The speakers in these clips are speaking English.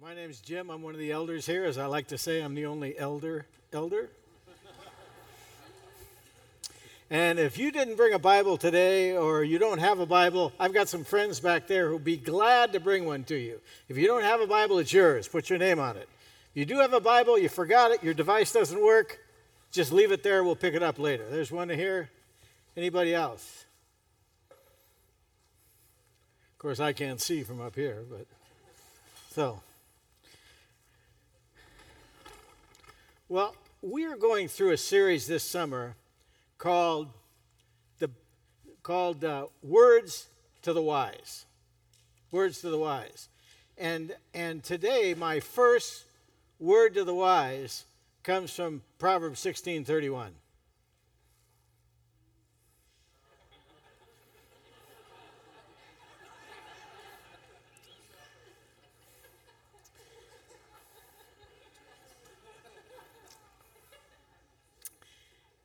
My name's Jim. I'm one of the elders here. As I like to say, I'm the only elder elder. and if you didn't bring a Bible today or you don't have a Bible, I've got some friends back there who'll be glad to bring one to you. If you don't have a Bible, it's yours. Put your name on it. If you do have a Bible, you forgot it, your device doesn't work, just leave it there. We'll pick it up later. There's one here. Anybody else? Of course, I can't see from up here, but so. Well, we are going through a series this summer called the called uh, Words to the Wise. Words to the Wise. And and today my first word to the wise comes from Proverbs 16:31.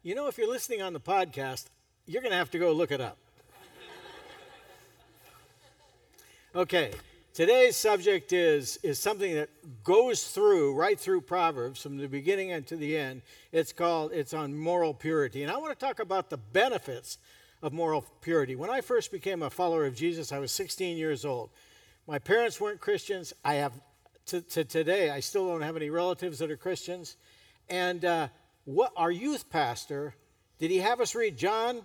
You know, if you're listening on the podcast, you're going to have to go look it up. Okay, today's subject is, is something that goes through, right through Proverbs, from the beginning and to the end. It's called, it's on moral purity. And I want to talk about the benefits of moral purity. When I first became a follower of Jesus, I was 16 years old. My parents weren't Christians. I have, to, to today, I still don't have any relatives that are Christians. And, uh, what our youth pastor did he have us read John?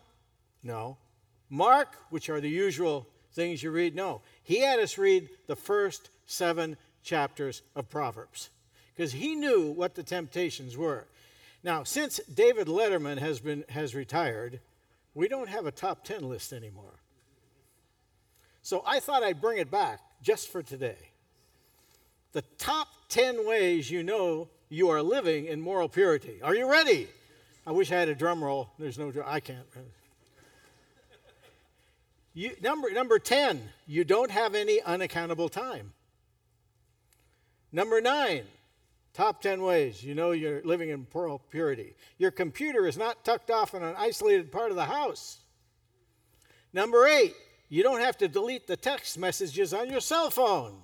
No. Mark, which are the usual things you read? No. He had us read the first seven chapters of Proverbs because he knew what the temptations were. Now, since David Letterman has been has retired, we don't have a top 10 list anymore. So I thought I'd bring it back just for today. The top 10 ways you know you are living in moral purity. Are you ready? I wish I had a drum roll. There's no drum. I can't. You, number, number 10, you don't have any unaccountable time. Number nine, top 10 ways you know you're living in moral purity. Your computer is not tucked off in an isolated part of the house. Number eight, you don't have to delete the text messages on your cell phone.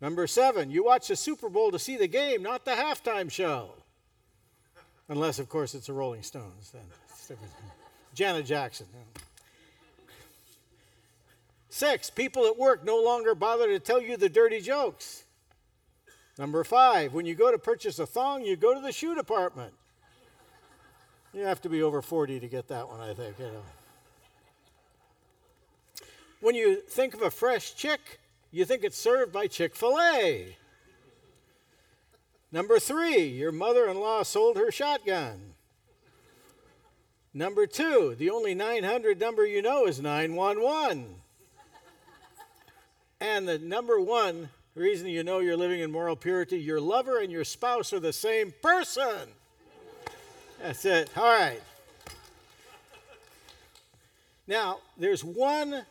Number seven, you watch the Super Bowl to see the game, not the halftime show. Unless, of course, it's the Rolling Stones. Then Janet Jackson. Six, people at work no longer bother to tell you the dirty jokes. Number five, when you go to purchase a thong, you go to the shoe department. You have to be over 40 to get that one, I think. You know. When you think of a fresh chick, you think it's served by Chick fil A. Number three, your mother in law sold her shotgun. Number two, the only 900 number you know is 911. and the number one reason you know you're living in moral purity your lover and your spouse are the same person. That's it. All right. Now, there's one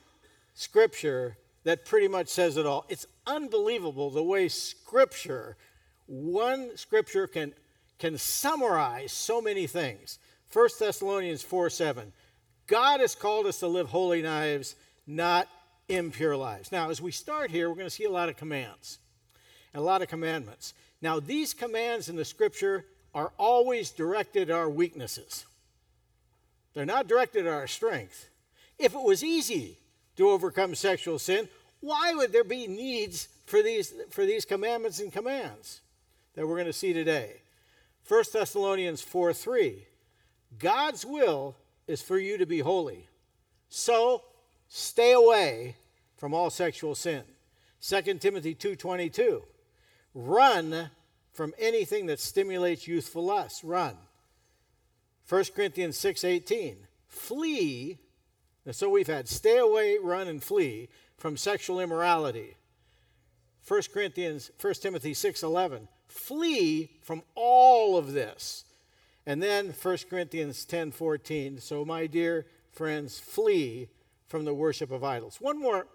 scripture that pretty much says it all. It's unbelievable the way Scripture, one Scripture can, can summarize so many things. 1 Thessalonians 4 7. God has called us to live holy lives, not impure lives. Now, as we start here, we're going to see a lot of commands, a lot of commandments. Now, these commands in the Scripture are always directed at our weaknesses. They're not directed at our strength. If it was easy to overcome sexual sin, why would there be needs for these, for these commandments and commands that we're going to see today? 1 Thessalonians 4 3. God's will is for you to be holy. So stay away from all sexual sin. 2 Timothy 2:22. Run from anything that stimulates youthful lust. Run. 1 Corinthians 6:18. Flee. So we've had stay away, run and flee from sexual immorality. 1 Corinthians, 1 Timothy 6:11. Flee from all of this. And then 1 Corinthians 10:14. So my dear friends, flee from the worship of idols. One more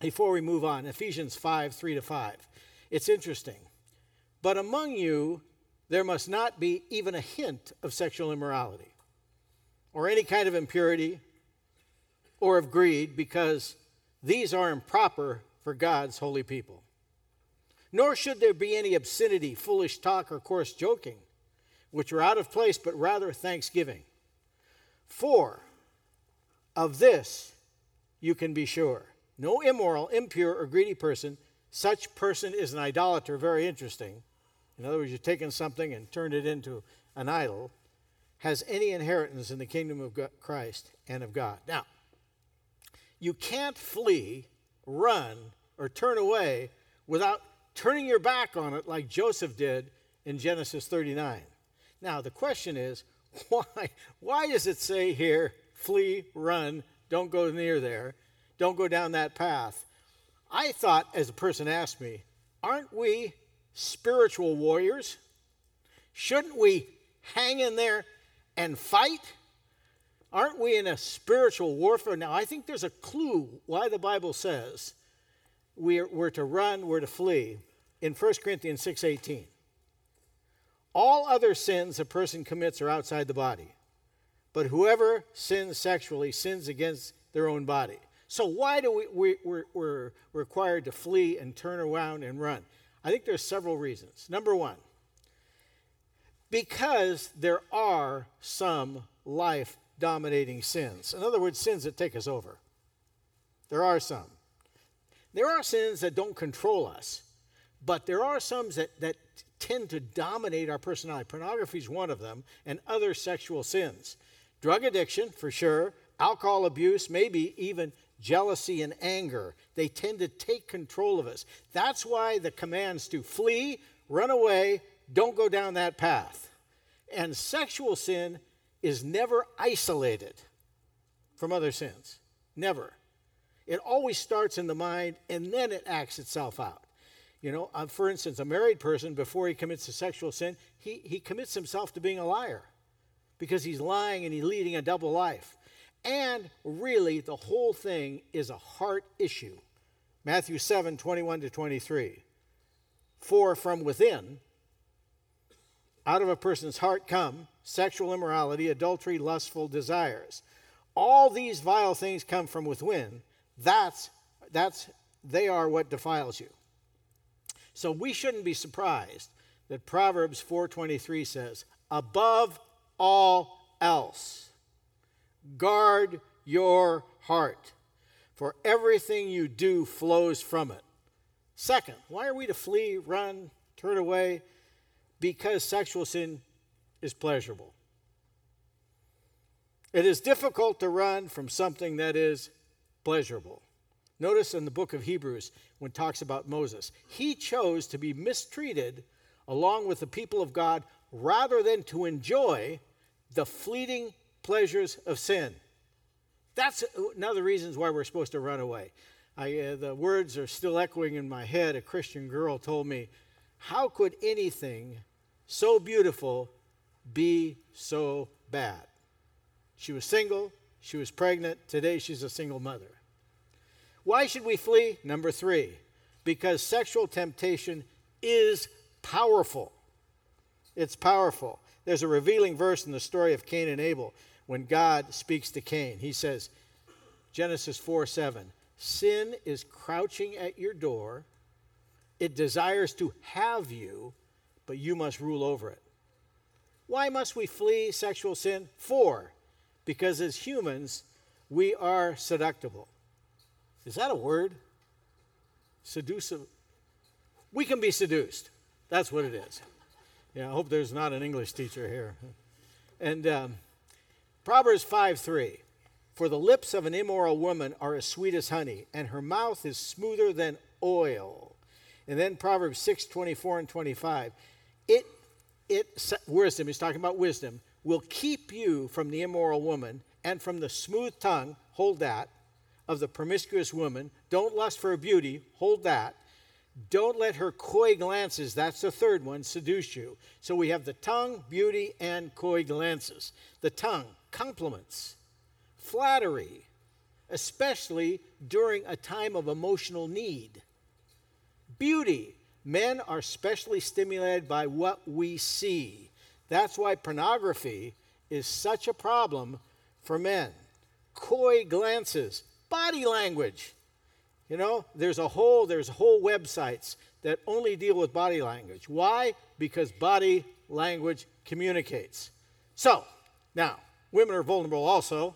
before we move on. Ephesians 5, 3 to 5. It's interesting. But among you there must not be even a hint of sexual immorality or any kind of impurity or of greed, because these are improper for God's holy people. Nor should there be any obscenity, foolish talk, or coarse joking, which are out of place, but rather thanksgiving. For of this you can be sure no immoral, impure, or greedy person, such person is an idolater. Very interesting. In other words, you've taken something and turned it into an idol, has any inheritance in the kingdom of Christ and of God. Now, you can't flee, run, or turn away without turning your back on it like Joseph did in Genesis 39. Now, the question is, why, why does it say here, flee, run, don't go near there, don't go down that path? I thought, as a person asked me, aren't we spiritual warriors? Shouldn't we hang in there and fight? Aren't we in a spiritual warfare? Now, I think there's a clue why the Bible says we're, we're to run, we're to flee in 1 Corinthians 6:18. All other sins a person commits are outside the body, but whoever sins sexually sins against their own body. So why do we, we we're, we're required to flee and turn around and run? I think there's several reasons. Number one, because there are some life dominating sins. In other words, sins that take us over. There are some. There are sins that don't control us, but there are some that, that tend to dominate our personality. Pornography is one of them, and other sexual sins. Drug addiction, for sure, alcohol abuse, maybe even jealousy and anger. They tend to take control of us. That's why the commands to flee, run away, don't go down that path. And sexual sin is never isolated from other sins. Never. It always starts in the mind and then it acts itself out. You know, uh, for instance, a married person, before he commits a sexual sin, he, he commits himself to being a liar because he's lying and he's leading a double life. And really, the whole thing is a heart issue. Matthew 7 21 to 23. For from within, out of a person's heart come sexual immorality, adultery, lustful desires. All these vile things come from within. That's, that's, they are what defiles you. So we shouldn't be surprised that Proverbs 4:23 says, "Above all else, guard your heart, for everything you do flows from it." Second, why are we to flee, run, turn away? Because sexual sin is pleasurable. It is difficult to run from something that is pleasurable. Notice in the book of Hebrews, when it talks about Moses, he chose to be mistreated along with the people of God rather than to enjoy the fleeting pleasures of sin. That's another the reasons why we're supposed to run away. I, uh, the words are still echoing in my head. A Christian girl told me, How could anything so beautiful be so bad? She was single, she was pregnant, today she's a single mother. Why should we flee? Number three, because sexual temptation is powerful. It's powerful. There's a revealing verse in the story of Cain and Abel when God speaks to Cain. He says, Genesis 4 7, sin is crouching at your door. It desires to have you, but you must rule over it. Why must we flee sexual sin? Four, because as humans, we are seductible. Is that a word? Seducive. We can be seduced. That's what it is. Yeah, I hope there's not an English teacher here. And um, Proverbs 5 3. For the lips of an immoral woman are as sweet as honey, and her mouth is smoother than oil. And then Proverbs 6 24 and 25. It, it, wisdom, he's talking about wisdom, will keep you from the immoral woman and from the smooth tongue, hold that, of the promiscuous woman. Don't lust for her beauty. Hold that. Don't let her coy glances, that's the third one, seduce you. So we have the tongue, beauty, and coy glances. The tongue, compliments, flattery, especially during a time of emotional need. Beauty, men are specially stimulated by what we see. That's why pornography is such a problem for men. Coy glances, body language. You know, there's a whole there's whole websites that only deal with body language. Why? Because body language communicates. So, now, women are vulnerable also,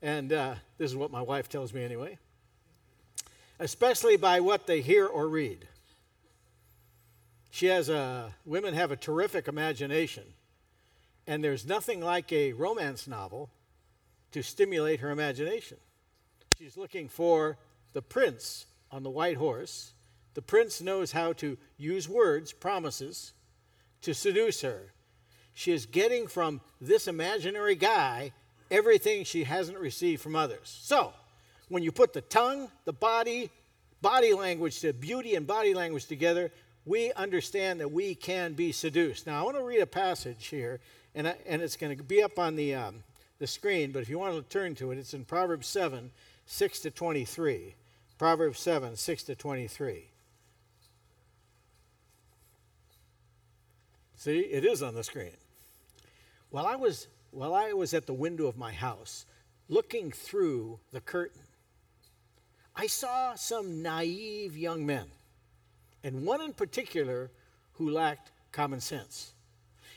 and uh, this is what my wife tells me anyway, especially by what they hear or read. She has a, women have a terrific imagination, and there's nothing like a romance novel to stimulate her imagination. She's looking for the prince on the white horse. The prince knows how to use words, promises, to seduce her. She is getting from this imaginary guy everything she hasn't received from others. So, when you put the tongue, the body, body language the beauty and body language together, we understand that we can be seduced. Now, I want to read a passage here, and, I, and it's going to be up on the, um, the screen, but if you want to turn to it, it's in Proverbs 7 6 to 23. Proverbs 7 6 to 23. See, it is on the screen. While I was, while I was at the window of my house, looking through the curtain, I saw some naive young men, and one in particular who lacked common sense.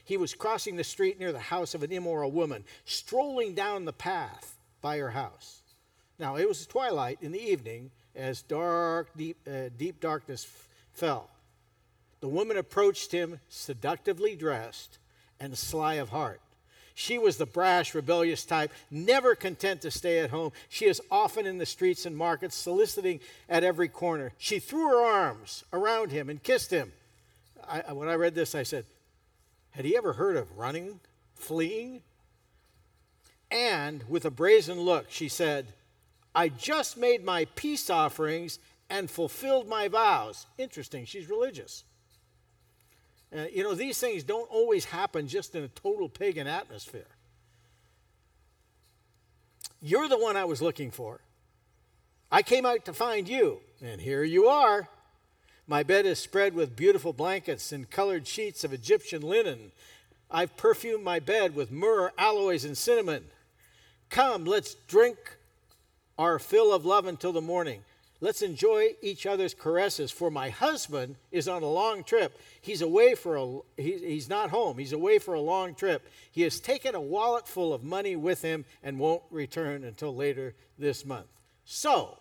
He was crossing the street near the house of an immoral woman, strolling down the path by her house. Now, it was twilight in the evening as dark, deep, uh, deep darkness f- fell. The woman approached him, seductively dressed and sly of heart. She was the brash, rebellious type, never content to stay at home. She is often in the streets and markets, soliciting at every corner. She threw her arms around him and kissed him. I, when I read this, I said, had he ever heard of running, fleeing? And with a brazen look, she said, I just made my peace offerings and fulfilled my vows. Interesting, she's religious. Uh, you know, these things don't always happen just in a total pagan atmosphere. You're the one I was looking for. I came out to find you, and here you are. My bed is spread with beautiful blankets and colored sheets of Egyptian linen. I've perfumed my bed with myrrh, aloes, and cinnamon. Come, let's drink our fill of love until the morning. Let's enjoy each other's caresses, for my husband is on a long trip. He's away for a he, he's not home. He's away for a long trip. He has taken a wallet full of money with him and won't return until later this month. So,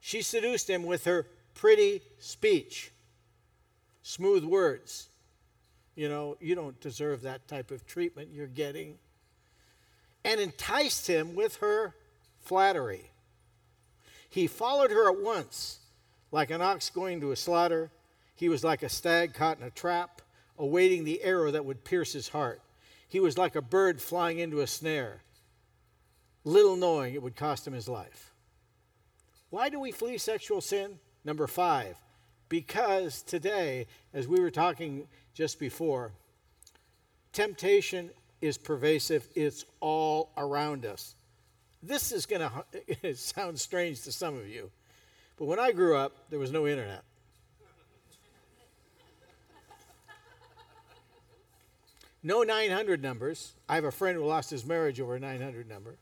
she seduced him with her pretty speech, smooth words. You know, you don't deserve that type of treatment you're getting. And enticed him with her flattery. He followed her at once, like an ox going to a slaughter. He was like a stag caught in a trap, awaiting the arrow that would pierce his heart. He was like a bird flying into a snare, little knowing it would cost him his life. Why do we flee sexual sin? Number five, because today, as we were talking just before, temptation is pervasive, it's all around us. This is going to sound strange to some of you, but when I grew up, there was no internet. No 900 numbers. I have a friend who lost his marriage over a 900 number.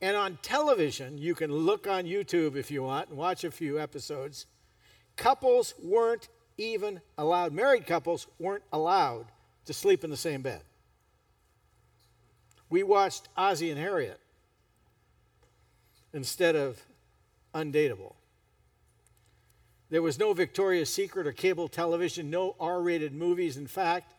And on television, you can look on YouTube if you want and watch a few episodes. Couples weren't even allowed, married couples weren't allowed to sleep in the same bed. We watched Ozzie and Harriet instead of Undateable. There was no Victoria's Secret or cable television, no R rated movies. In fact,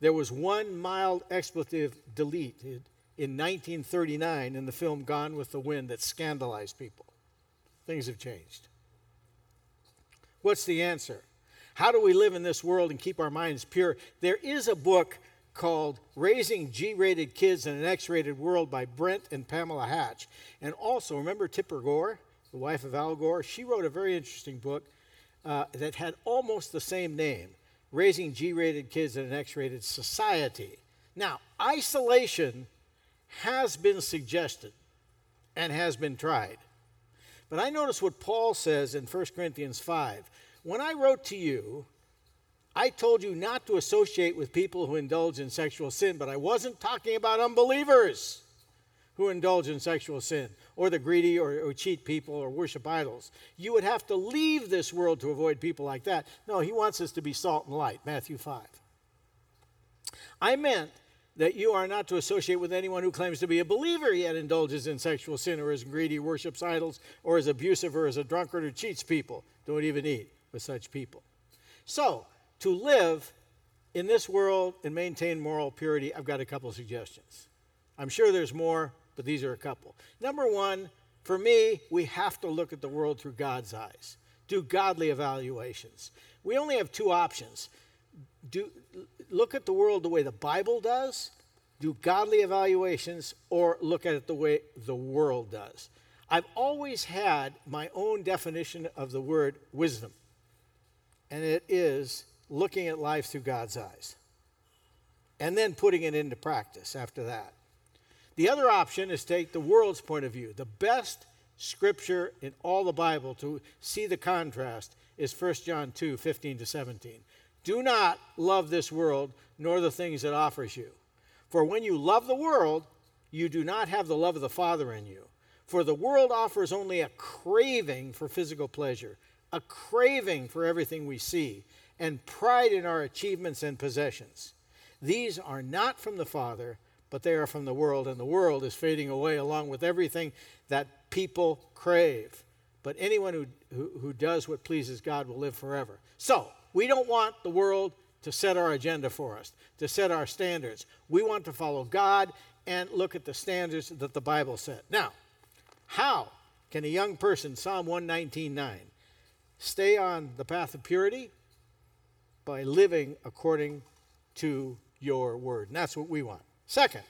there was one mild expletive deleted in 1939 in the film Gone with the Wind that scandalized people. Things have changed. What's the answer? How do we live in this world and keep our minds pure? There is a book called Raising G Rated Kids in an X Rated World by Brent and Pamela Hatch. And also, remember Tipper Gore, the wife of Al Gore? She wrote a very interesting book uh, that had almost the same name Raising G Rated Kids in an X Rated Society. Now, isolation has been suggested and has been tried. But I notice what Paul says in 1 Corinthians 5. When I wrote to you, I told you not to associate with people who indulge in sexual sin, but I wasn't talking about unbelievers who indulge in sexual sin, or the greedy, or, or, cheat people, or worship idols. You would have to leave this world to avoid people like that. No, he wants us to be salt and light, Matthew 5. I meant that you are not to associate with anyone who claims to be a believer yet indulges in sexual sin, or is greedy, worships idols, or is abusive, or is a drunkard, or cheats people. Don't even eat with such people. So, to live in this world and maintain moral purity, I've got a couple suggestions. I'm sure there's more, but these are a couple. Number one, for me, we have to look at the world through God's eyes, do godly evaluations. We only have two options. Do, look at the world the way the Bible does, do godly evaluations, or look at it the way the world does. I've always had my own definition of the word wisdom, and it is looking at life through God's eyes and then putting it into practice after that. The other option is take the world's point of view. The best scripture in all the Bible to see the contrast is 1 John 2 15 to 17. Do not love this world nor the things it offers you. For when you love the world, you do not have the love of the Father in you. For the world offers only a craving for physical pleasure, a craving for everything we see, and pride in our achievements and possessions. These are not from the Father, but they are from the world, and the world is fading away along with everything that people crave. But anyone who, who, who, does what pleases God will live forever. So, we don't want the world to set our agenda for us, to set our standards. We want to follow God and look at the standards that the Bible set. Now, how can a young person, Psalm 119.9, stay on the path of purity? By living according to your word. And that's what we want. Second,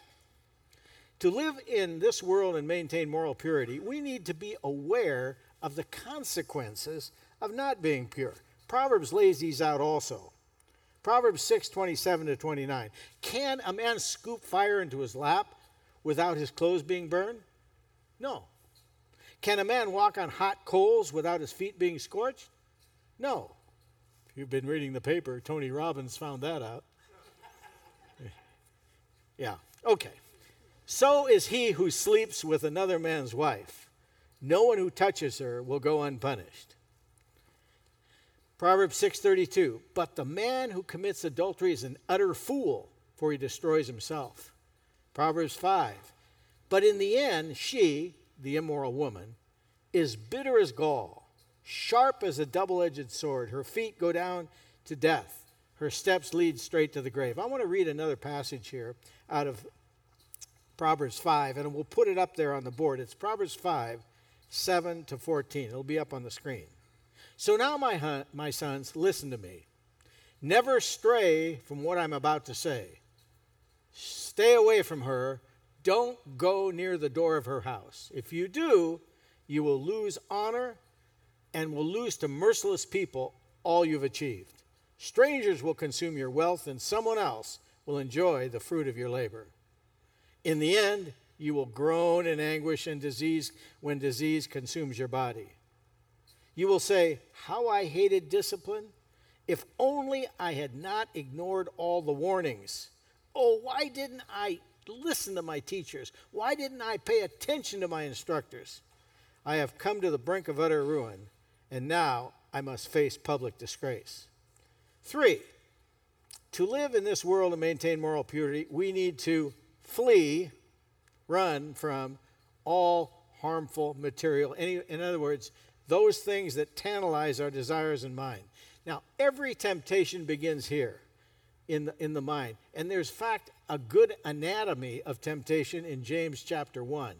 to live in this world and maintain moral purity, we need to be aware of the consequences of not being pure. Proverbs lays these out also. Proverbs 6 27 to 29. Can a man scoop fire into his lap without his clothes being burned? No. Can a man walk on hot coals without his feet being scorched? No. You've been reading the paper, Tony Robbins found that out. Yeah, okay. So is he who sleeps with another man's wife. No one who touches her will go unpunished. Proverbs 6:32 But the man who commits adultery is an utter fool for he destroys himself. Proverbs 5 But in the end she the immoral woman, is bitter as gall, sharp as a double edged sword. Her feet go down to death, her steps lead straight to the grave. I want to read another passage here out of Proverbs 5, and we'll put it up there on the board. It's Proverbs 5, 7 to 14. It'll be up on the screen. So now, my, my sons, listen to me. Never stray from what I'm about to say. Stay away from her don't go near the door of her house. If you do, you will lose honor and will lose to merciless people all you've achieved. Strangers will consume your wealth, and someone else will enjoy the fruit of your labor. In the end, you will groan in anguish and disease when disease consumes your body. You will say, How I hated discipline! If only I had not ignored all the warnings. Oh, why didn't I listen to my teachers? Why didn't I pay attention to my instructors? I have come to the brink of utter ruin, and now I must face public disgrace. Three, to live in this world and maintain moral purity, we need to flee, run from all harmful material. In other words, those things that tantalize our desires and mind. Now, every temptation begins here in the, in the mind. And there's, fact, a good anatomy of temptation in James chapter 1.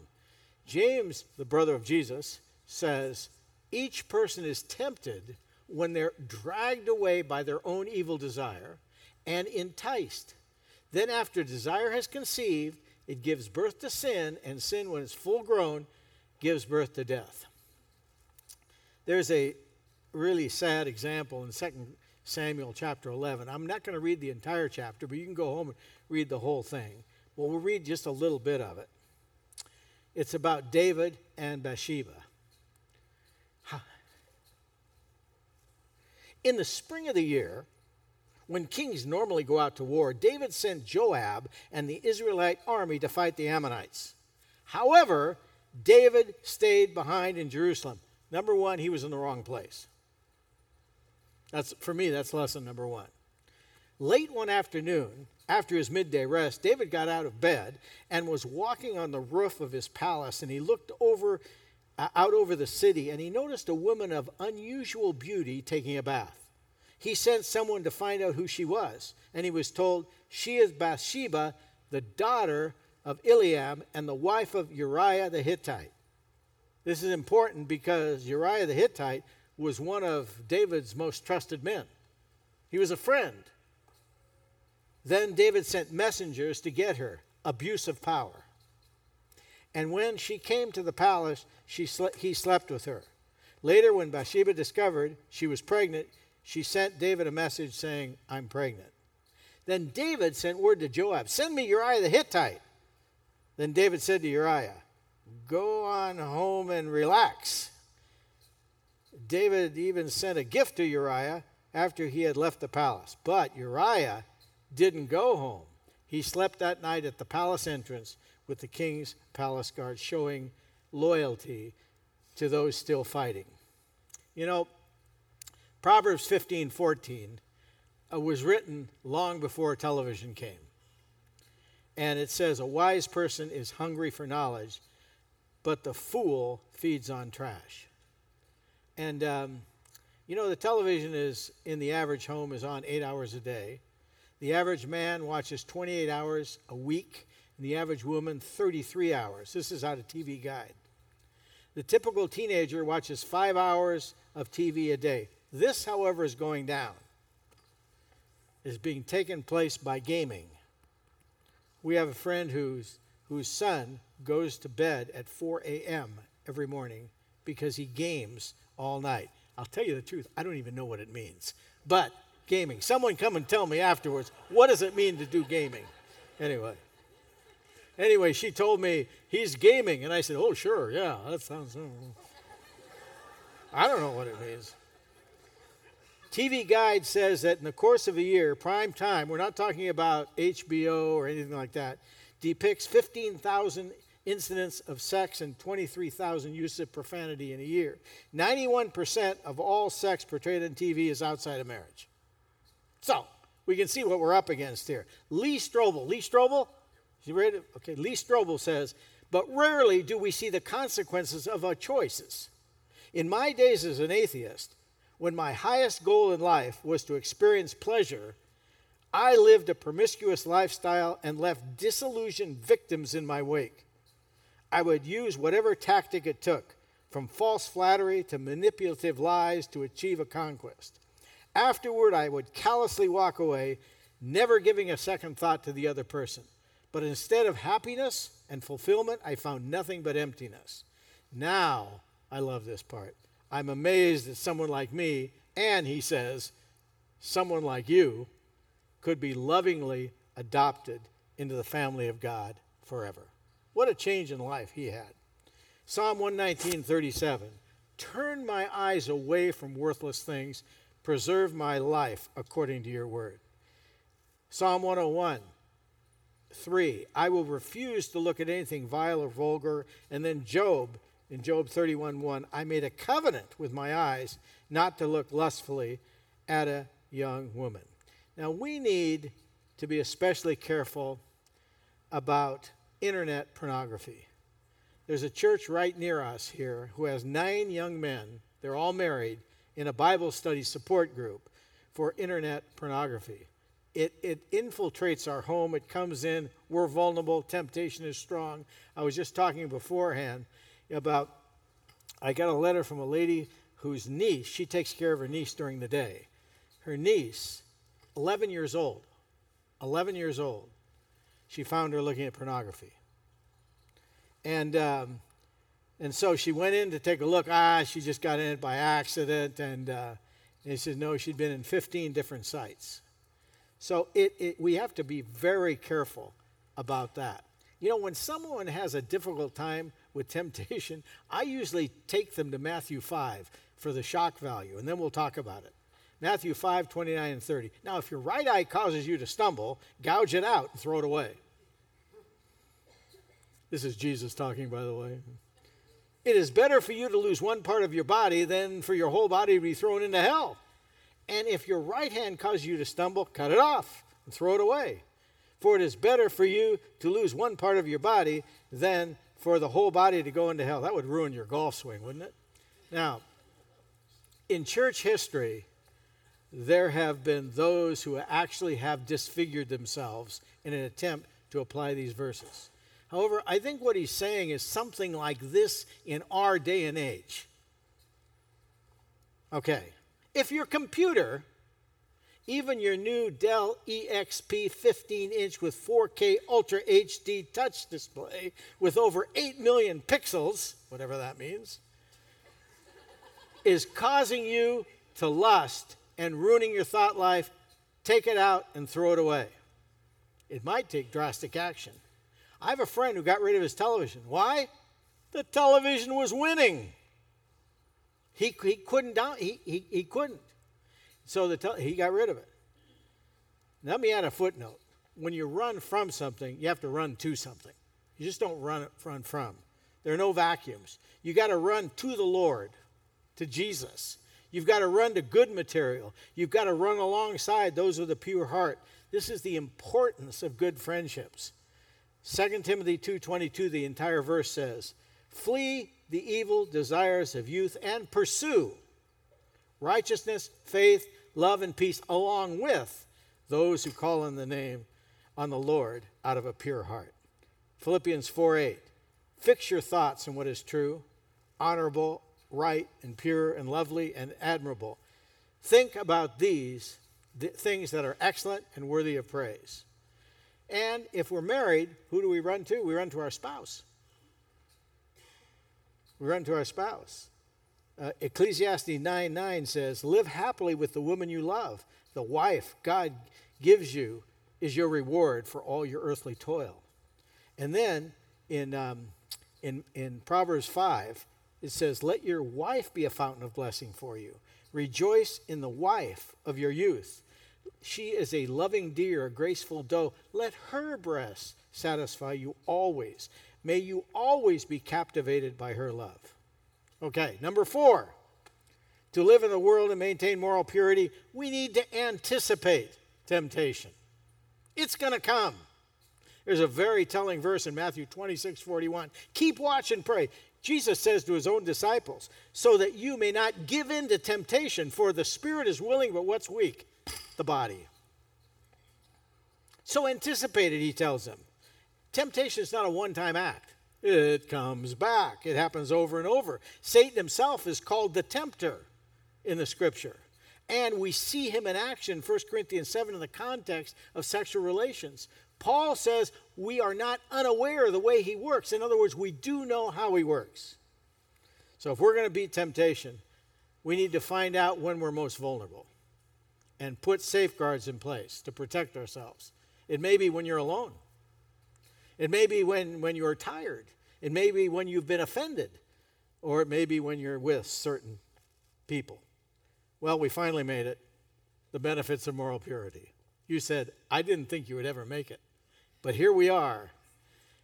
James, the brother of Jesus, says, Each person is tempted when they're dragged away by their own evil desire and enticed. Then, after desire has conceived, it gives birth to sin, and sin, when it's full grown, gives birth to death. There's a really sad example in Second Samuel chapter 11. I'm not going to read the entire chapter, but you can go home and read the whole thing. Well, we'll read just a little bit of it. It's about David and Bathsheba. In the spring of the year, when kings normally go out to war, David sent Joab and the Israelite army to fight the Ammonites. However, David stayed behind in Jerusalem. Number one, he was in the wrong place. That's for me, that's lesson number one. Late one afternoon, after his midday rest, David got out of bed and was walking on the roof of his palace, and he looked over out over the city, and he noticed a woman of unusual beauty taking a bath. He sent someone to find out who she was, and he was told, She is Bathsheba, the daughter of Eliam and the wife of Uriah the Hittite. This is important because Uriah the Hittite was one of David's most trusted men. He was a friend. Then David sent messengers to get her, abuse of power. And when she came to the palace, she he slept with her. Later, when Bathsheba discovered she was pregnant, she sent David a message saying, I'm pregnant. Then David sent word to Joab, Send me Uriah the Hittite. Then David said to Uriah, Go on home and relax. David even sent a gift to Uriah after he had left the palace. But Uriah didn't go home. He slept that night at the palace entrance with the king's palace guard, showing loyalty to those still fighting. You know, Proverbs 15 14 uh, was written long before television came. And it says, A wise person is hungry for knowledge, but the fool feeds on trash. And, um, you know, the television is in the average home is on eight hours a day. The average man watches 28 hours a week, and the average woman 33 hours. This is out of TV Guide. The typical teenager watches five hours of TV a day. This, however, is going down, is being taken place by gaming. We have a friend whose, whose son goes to bed at 4 a.m. every morning because he games all night. I'll tell you the truth, I don't even know what it means. But gaming, someone come and tell me afterwards, what does it mean to do gaming? Anyway. Anyway, she told me he's gaming, and I said, "Oh, sure, yeah, that sounds." Uh, I don't know what it means. TV Guide says that in the course of a year, prime time, we're not talking about HBO or anything like that, depicts 15,000 incidents of sex and 23,000 use of profanity in a year. 91% of all sex portrayed on TV is outside of marriage. So, we can see what we're up against here. Lee Strobel, Lee Strobel, you ready? Okay, Lee Strobel says, but rarely do we see the consequences of our choices. In my days as an atheist, when my highest goal in life was to experience pleasure, I lived a promiscuous lifestyle and left disillusioned victims in my wake. I would use whatever tactic it took, from false flattery to manipulative lies to achieve a conquest. Afterward, I would callously walk away, never giving a second thought to the other person. But instead of happiness and fulfillment, I found nothing but emptiness. Now, I love this part. I'm amazed that someone like me, and he says, someone like you, could be lovingly adopted into the family of God forever. What a change in life he had. Psalm 119, 37. Turn my eyes away from worthless things, preserve my life according to your word. Psalm 101, 3. I will refuse to look at anything vile or vulgar. And then Job in Job 31 1, I made a covenant with my eyes not to look lustfully at a young woman. Now, we need to be especially careful about internet pornography. There's a church right near us here who has nine young men, they're all married, in a Bible study support group for internet pornography. It, it infiltrates our home, it comes in, we're vulnerable, temptation is strong. I was just talking beforehand about I got a letter from a lady whose niece, she takes care of her niece during the day. Her niece, 11 years old, 11 years old, she found her looking at pornography. And, um, and so she went in to take a look. Ah, she just got in it by accident. And, uh, he said, no, she'd been in 15 different sites. So it, it, we have to be very careful about that. You know, when someone has a difficult time with temptation, I usually take them to Matthew 5 for the shock value, and then we'll talk about it. Matthew 5, 29 and 30. Now, if your right eye causes you to stumble, gouge it out and throw it away. This is Jesus talking, by the way. It is better for you to lose one part of your body than for your whole body to be thrown into hell. And if your right hand causes you to stumble, cut it off and throw it away. For it is better for you to lose one part of your body than for the whole body to go into hell. That would ruin your golf swing, wouldn't it? Now, in church history, there have been those who actually have disfigured themselves in an attempt to apply these verses. However, I think what he's saying is something like this in our day and age. Okay, if your computer, even your new Dell XPS 15 inch with 4K Ultra HD touch display with over 8 million pixels, whatever that means, is causing you to lust and ruining your thought life, take it out and throw it away. It might take drastic action. I have a friend who got rid of his television. Why? The television was winning. He, he couldn't down, he, he, he couldn't. So the te- he got rid of it. Let me add a footnote. When you run from something, you have to run to something. You just don't run, run from. There are no vacuums. You got to run to the Lord, to Jesus. You've got to run to good material. You've got to run alongside those with a pure heart. This is the importance of good friendships. 2 Timothy 2:22 the entire verse says, "Flee the evil desires of youth and pursue righteousness, faith, love and peace along with those who call on the name on the Lord out of a pure heart." Philippians 4:8 Fix your thoughts on what is true, honorable, right and pure and lovely and admirable. Think about these th- things that are excellent and worthy of praise. And if we're married, who do we run to? We run to our spouse. We run to our spouse. Uh, Ecclesiastes 9 9 says, Live happily with the woman you love. The wife God gives you is your reward for all your earthly toil. And then in, um, in, in Proverbs 5, it says, Let your wife be a fountain of blessing for you. Rejoice in the wife of your youth. She is a loving deer, a graceful doe. Let her breast satisfy you always. May you always be captivated by her love. Okay, number four. To live in the world and maintain moral purity, we need to anticipate temptation. It's going to come. There's a very telling verse in Matthew 26 41. Keep watch and pray. Jesus says to his own disciples, so that you may not give in to temptation, for the spirit is willing, but what's weak? The body. So anticipate it, he tells them. Temptation is not a one time act, it comes back, it happens over and over. Satan himself is called the tempter in the scripture. And we see him in action, 1 Corinthians 7, in the context of sexual relations. Paul says we are not unaware of the way he works. In other words, we do know how he works. So if we're going to beat temptation, we need to find out when we're most vulnerable and put safeguards in place to protect ourselves. It may be when you're alone. It may be when, when you're tired. It may be when you've been offended. Or it may be when you're with certain people. Well, we finally made it. The benefits of moral purity. You said, I didn't think you would ever make it. But here we are.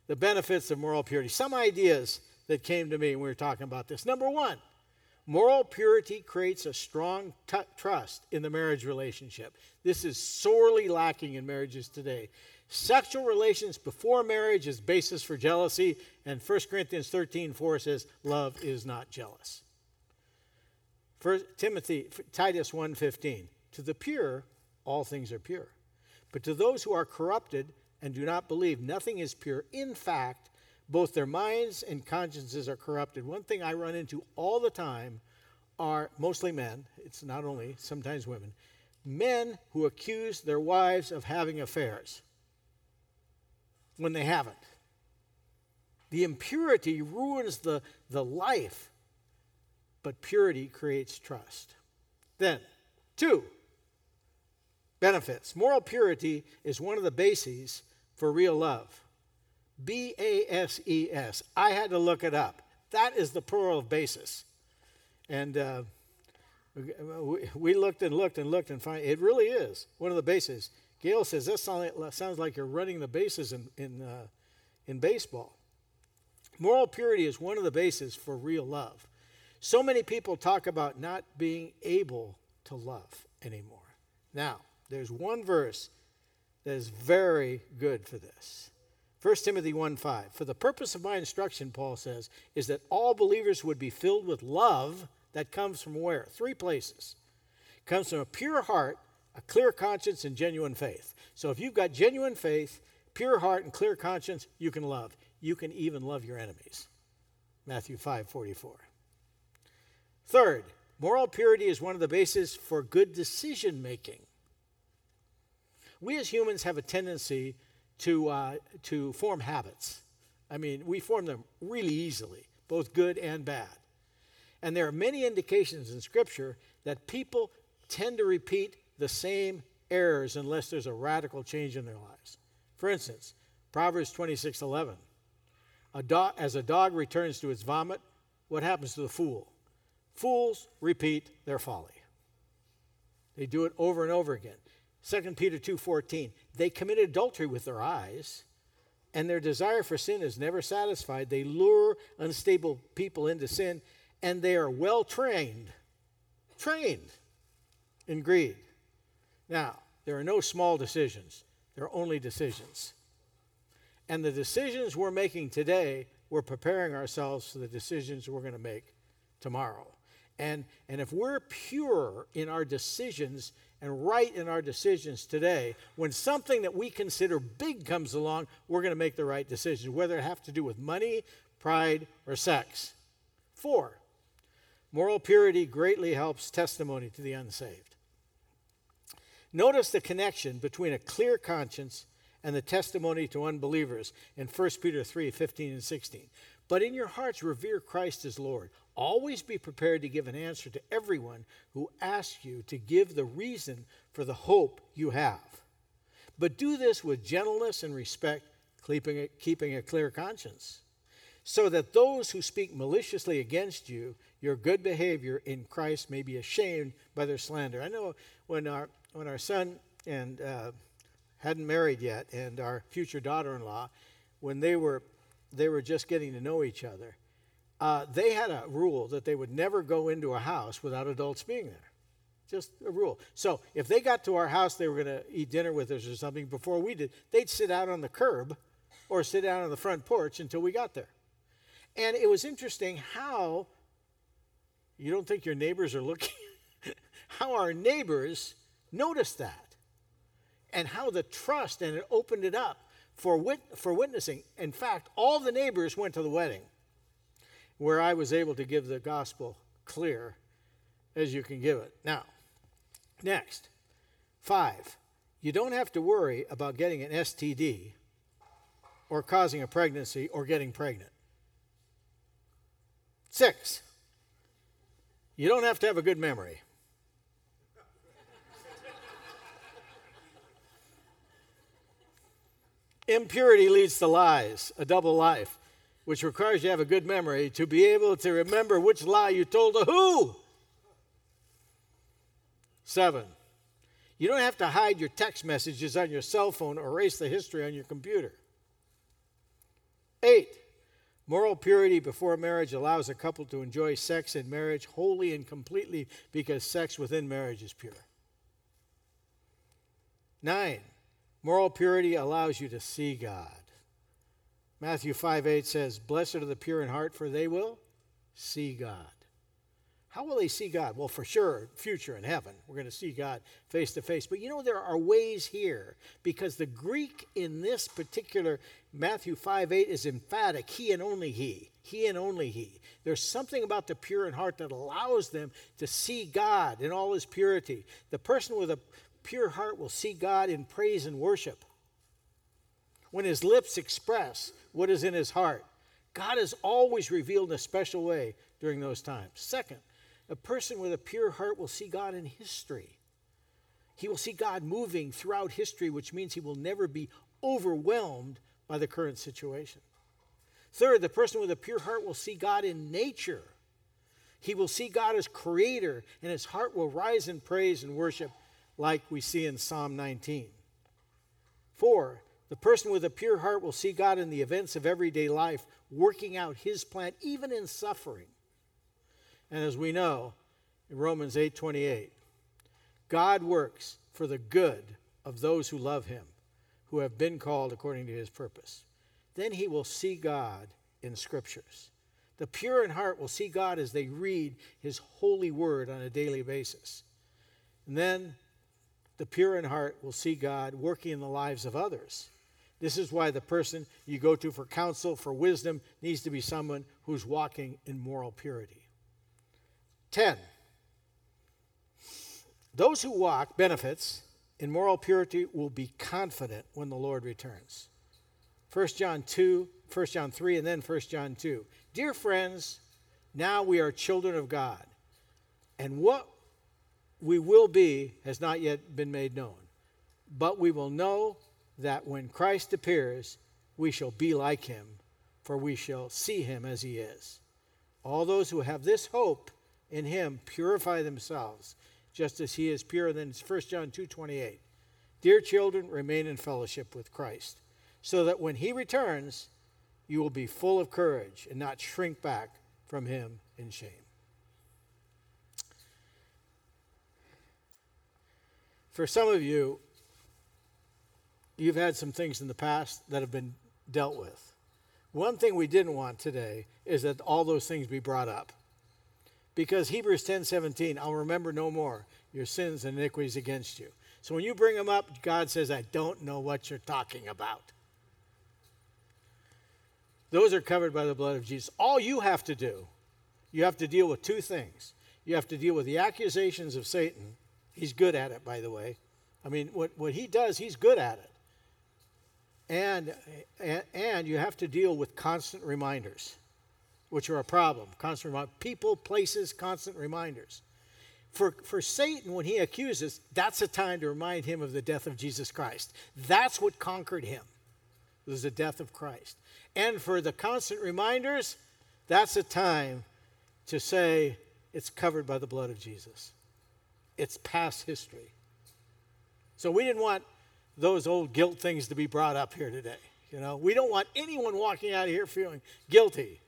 The benefits of moral purity. Some ideas that came to me when we were talking about this. Number one, moral purity creates a strong t- trust in the marriage relationship. This is sorely lacking in marriages today. Sexual relations before marriage is basis for jealousy, and 1 Corinthians 13 4 says, Love is not jealous. First Timothy, Titus 1:15. To the pure, all things are pure. But to those who are corrupted and do not believe, nothing is pure. In fact, both their minds and consciences are corrupted. One thing I run into all the time are mostly men, it's not only, sometimes women, men who accuse their wives of having affairs when they haven't. The impurity ruins the, the life, but purity creates trust. Then, two, benefits. Moral purity is one of the bases for real love. B A S E S. I had to look it up. That is the plural of basis. And uh, we looked and looked and looked and find it really is one of the bases. Gail says that sounds like you're running the bases in in, uh, in baseball. Moral purity is one of the bases for real love. So many people talk about not being able to love anymore. Now, there's one verse that is very good for this. 1 Timothy 1 5. For the purpose of my instruction, Paul says, is that all believers would be filled with love that comes from where? Three places. It comes from a pure heart, a clear conscience, and genuine faith. So if you've got genuine faith, pure heart, and clear conscience, you can love. You can even love your enemies. Matthew 5 44. Third, moral purity is one of the bases for good decision making. We as humans have a tendency to, uh, to form habits. I mean, we form them really easily, both good and bad. And there are many indications in Scripture that people tend to repeat the same errors unless there's a radical change in their lives. For instance, Proverbs 26 11. A as a dog returns to its vomit, what happens to the fool? Fools repeat their folly. They do it over and over again. 2 Peter 2:14 They commit adultery with their eyes and their desire for sin is never satisfied. They lure unstable people into sin and they are well trained trained in greed. Now, there are no small decisions. There are only decisions. And the decisions we're making today, we're preparing ourselves for the decisions we're going to make tomorrow. And, and if we're pure in our decisions and right in our decisions today, when something that we consider big comes along, we're going to make the right decision, whether it have to do with money, pride, or sex. Four, moral purity greatly helps testimony to the unsaved. Notice the connection between a clear conscience and the testimony to unbelievers in 1 Peter 3 15 and 16. But in your hearts, revere Christ as Lord. Always be prepared to give an answer to everyone who asks you to give the reason for the hope you have. But do this with gentleness and respect, keeping a, keeping a clear conscience, so that those who speak maliciously against you, your good behavior in Christ, may be ashamed by their slander. I know when our, when our son and uh, hadn't married yet, and our future daughter-in-law, when they were they were just getting to know each other, uh, they had a rule that they would never go into a house without adults being there. Just a rule. So if they got to our house, they were going to eat dinner with us or something before we did, they'd sit out on the curb or sit down on the front porch until we got there. And it was interesting how you don't think your neighbors are looking, how our neighbors noticed that and how the trust and it opened it up for, wit- for witnessing. In fact, all the neighbors went to the wedding where I was able to give the gospel clear as you can give it. Now, next, five, you don't have to worry about getting an STD or causing a pregnancy or getting pregnant. Six, you don't have to have a good memory. Impurity leads to lies, a double life, which requires you have a good memory to be able to remember which lie you told to who. Seven, you don't have to hide your text messages on your cell phone or erase the history on your computer. Eight, moral purity before marriage allows a couple to enjoy sex in marriage wholly and completely because sex within marriage is pure. Nine, Moral purity allows you to see God. Matthew 5 8 says, Blessed are the pure in heart, for they will see God. How will they see God? Well, for sure, future in heaven. We're going to see God face to face. But you know, there are ways here because the Greek in this particular Matthew 5 8 is emphatic he and only he. He and only he. There's something about the pure in heart that allows them to see God in all his purity. The person with a pure heart will see God in praise and worship. When his lips express what is in his heart, God is always revealed in a special way during those times. Second, a person with a pure heart will see God in history. He will see God moving throughout history, which means he will never be overwhelmed by the current situation. Third, the person with a pure heart will see God in nature. He will see God as creator, and his heart will rise in praise and worship like we see in Psalm 19. Four, The person with a pure heart will see God in the events of everyday life, working out his plan, even in suffering. And as we know in Romans 8 28, God works for the good of those who love him, who have been called according to his purpose. Then he will see God in scriptures. The pure in heart will see God as they read his holy word on a daily basis. And then the pure in heart will see God working in the lives of others. This is why the person you go to for counsel, for wisdom, needs to be someone who's walking in moral purity. 10. Those who walk, benefits, in moral purity will be confident when the Lord returns. 1 John 2, 1 John 3, and then 1 John 2. Dear friends, now we are children of God, and what we will be has not yet been made known. But we will know that when Christ appears, we shall be like him, for we shall see him as he is. All those who have this hope in him purify themselves, just as he is pure. then it's 1 John 2:28. Dear children, remain in fellowship with Christ, so that when he returns, you will be full of courage and not shrink back from him in shame. For some of you, you've had some things in the past that have been dealt with. One thing we didn't want today is that all those things be brought up. Because Hebrews 10 17, I'll remember no more your sins and iniquities against you. So when you bring them up, God says, I don't know what you're talking about. Those are covered by the blood of Jesus. All you have to do, you have to deal with two things. You have to deal with the accusations of Satan. He's good at it, by the way. I mean, what, what he does, he's good at it. And, and, and you have to deal with constant reminders, which are a problem. Constant remind, people, places, constant reminders. For, for Satan, when he accuses, that's a time to remind him of the death of Jesus Christ. That's what conquered him, it was the death of Christ. And for the constant reminders, that's a time to say it's covered by the blood of Jesus. It's past history. So we didn't want those old guilt things to be brought up here today. You know, we don't want anyone walking out of here feeling guilty.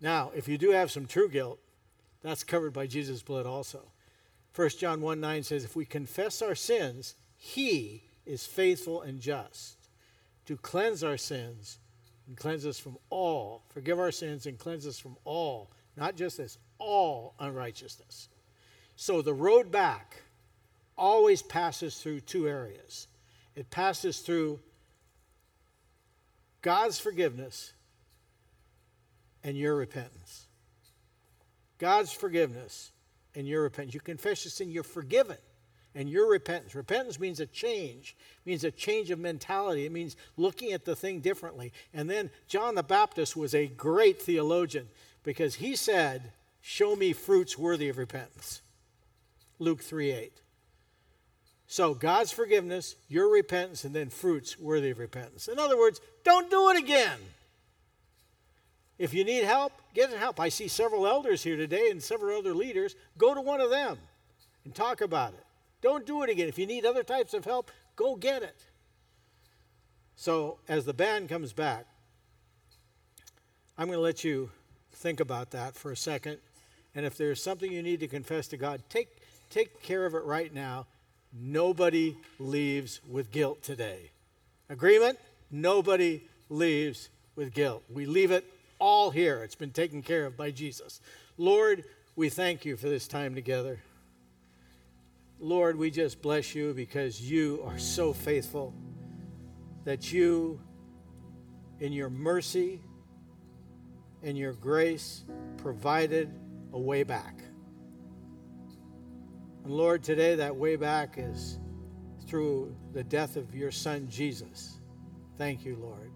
Now, if you do have some true guilt, that's covered by Jesus' blood also. 1 John 1 9 says, If we confess our sins, he is faithful and just to cleanse our sins and cleanse us from all, forgive our sins and cleanse us from all, not just this, all unrighteousness. So the road back always passes through two areas it passes through God's forgiveness and your repentance. God's forgiveness and your repentance. You confess your sin, you're forgiven. And your repentance. Repentance means a change, means a change of mentality. It means looking at the thing differently. And then John the Baptist was a great theologian because he said, Show me fruits worthy of repentance. Luke 3 8. So God's forgiveness, your repentance, and then fruits worthy of repentance. In other words, don't do it again. If you need help, get help. I see several elders here today and several other leaders. Go to one of them and talk about it. Don't do it again. If you need other types of help, go get it. So, as the band comes back, I'm going to let you think about that for a second. And if there's something you need to confess to God, take, take care of it right now. Nobody leaves with guilt today. Agreement? Nobody leaves with guilt. We leave it all here. It's been taken care of by Jesus. Lord, we thank you for this time together. Lord, we just bless you because you are so faithful that you, in your mercy and your grace, provided a way back. And Lord, today that way back is through the death of your son Jesus. Thank you, Lord.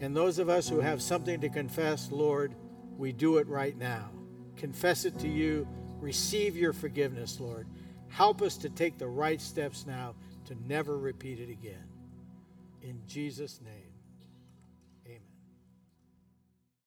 And those of us who have something to confess, Lord, we do it right now. Confess it to you. Receive your forgiveness, Lord. Help us to take the right steps now to never repeat it again. In Jesus' name.